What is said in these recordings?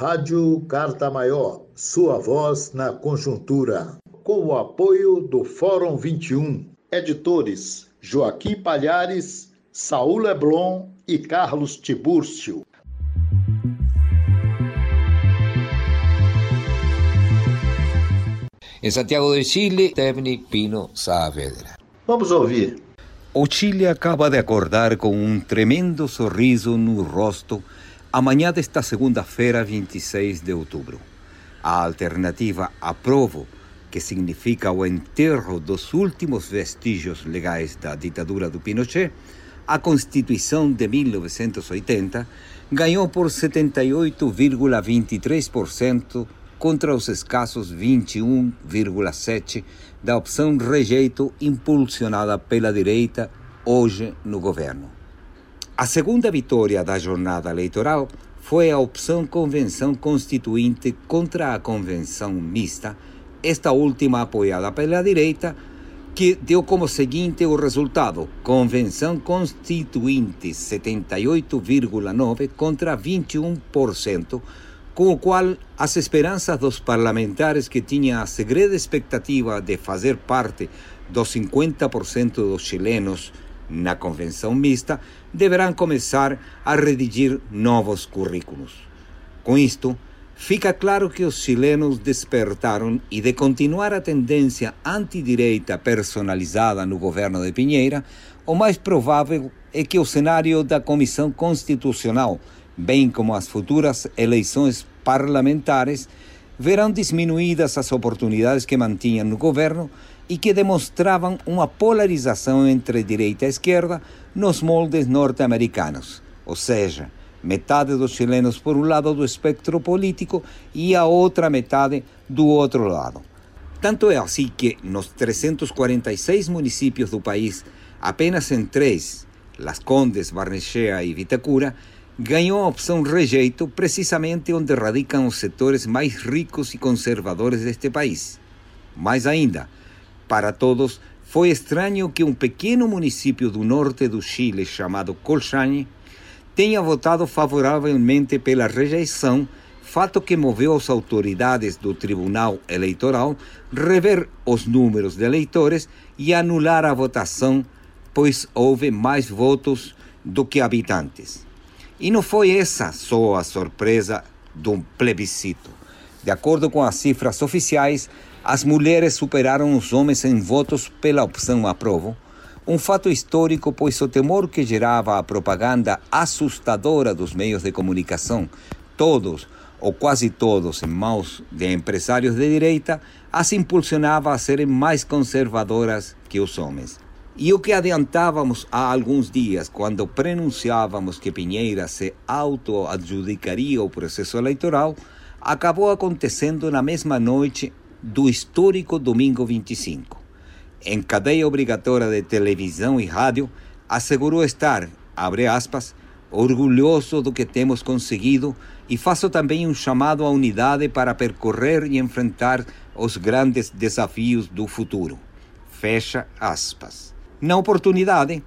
Rádio Carta Maior, sua voz na conjuntura. Com o apoio do Fórum 21. Editores Joaquim Palhares, Saul Leblon e Carlos Tibúrcio. Em Santiago de Chile, Tebni Pino Saavedra. Vamos ouvir. O Chile acaba de acordar com um tremendo sorriso no rosto amanhã desta segunda-feira, 26 de outubro. A alternativa aprovo, que significa o enterro dos últimos vestígios legais da ditadura do Pinochet, a Constituição de 1980 ganhou por 78,23% contra os escassos 21,7% da opção rejeito impulsionada pela direita hoje no governo. A segunda vitória da jornada eleitoral foi a opção convenção constituinte contra a convenção mista, esta última apoiada pela direita, que deu como seguinte o resultado: convenção constituinte 78,9 contra 21%, com o qual as esperanças dos parlamentares que tinham a segredo expectativa de fazer parte dos 50% dos chilenos na convenção mista, deverão começar a redigir novos currículos. Com isto, fica claro que os chilenos despertaram e, de continuar a tendência antidireita personalizada no governo de Pinheira, o mais provável é que o cenário da Comissão Constitucional, bem como as futuras eleições parlamentares, verão diminuídas as oportunidades que mantinham no governo e que demonstravam uma polarização entre direita e esquerda nos moldes norte-americanos, ou seja, metade dos chilenos por um lado do espectro político e a outra metade do outro lado. Tanto é assim que nos 346 municípios do país, apenas em três, Las Condes, Barnechea e Vitacura, ganhou a opção rejeito precisamente onde radicam os setores mais ricos e conservadores deste país. Mais ainda, para todos, foi estranho que um pequeno município do norte do Chile chamado Colchane tenha votado favoravelmente pela rejeição, fato que moveu as autoridades do Tribunal Eleitoral rever os números de eleitores e anular a votação, pois houve mais votos do que habitantes. E não foi essa só a surpresa de um plebiscito. De acordo com as cifras oficiais, as mulheres superaram os homens em votos pela opção aprovo, um fato histórico, pois o temor que gerava a propaganda assustadora dos meios de comunicação, todos ou quase todos em mãos de empresários de direita, as impulsionava a serem mais conservadoras que os homens. E o que adiantávamos há alguns dias, quando prenunciávamos que Pinheira se auto-adjudicaria o processo eleitoral, acabou acontecendo na mesma noite do histórico domingo 25. Em cadeia obrigatória de televisão e rádio, assegurou estar, abre aspas, orgulhoso do que temos conseguido e faço também um chamado à unidade para percorrer e enfrentar os grandes desafios do futuro. Fecha aspas. Na oportunidade,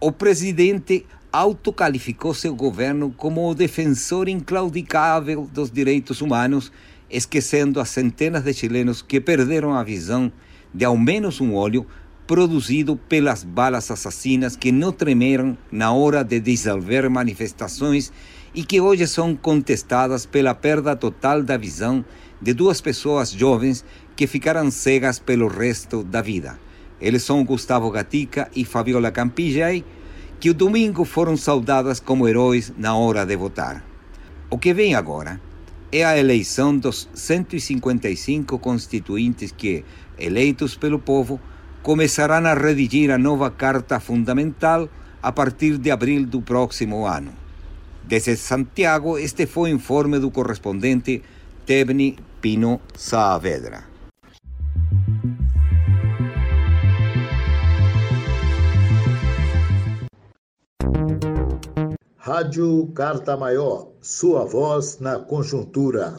o presidente autocalificou seu governo como o defensor inclaudicável dos direitos humanos esquecendo as centenas de chilenos que perderam a visão de ao menos um olho produzido pelas balas assassinas que não tremeram na hora de dissolver manifestações e que hoje são contestadas pela perda total da visão de duas pessoas jovens que ficaram cegas pelo resto da vida. Eles são Gustavo Gatica e Fabiola Campillay, que o domingo foram saudadas como heróis na hora de votar. O que vem agora é a eleição dos 155 constituintes que, eleitos pelo povo, começarão a redigir a nova Carta Fundamental a partir de abril do próximo ano. Desde Santiago, este foi o informe do correspondente Tebni Pino Saavedra. Rádio Carta Maior, sua voz na conjuntura.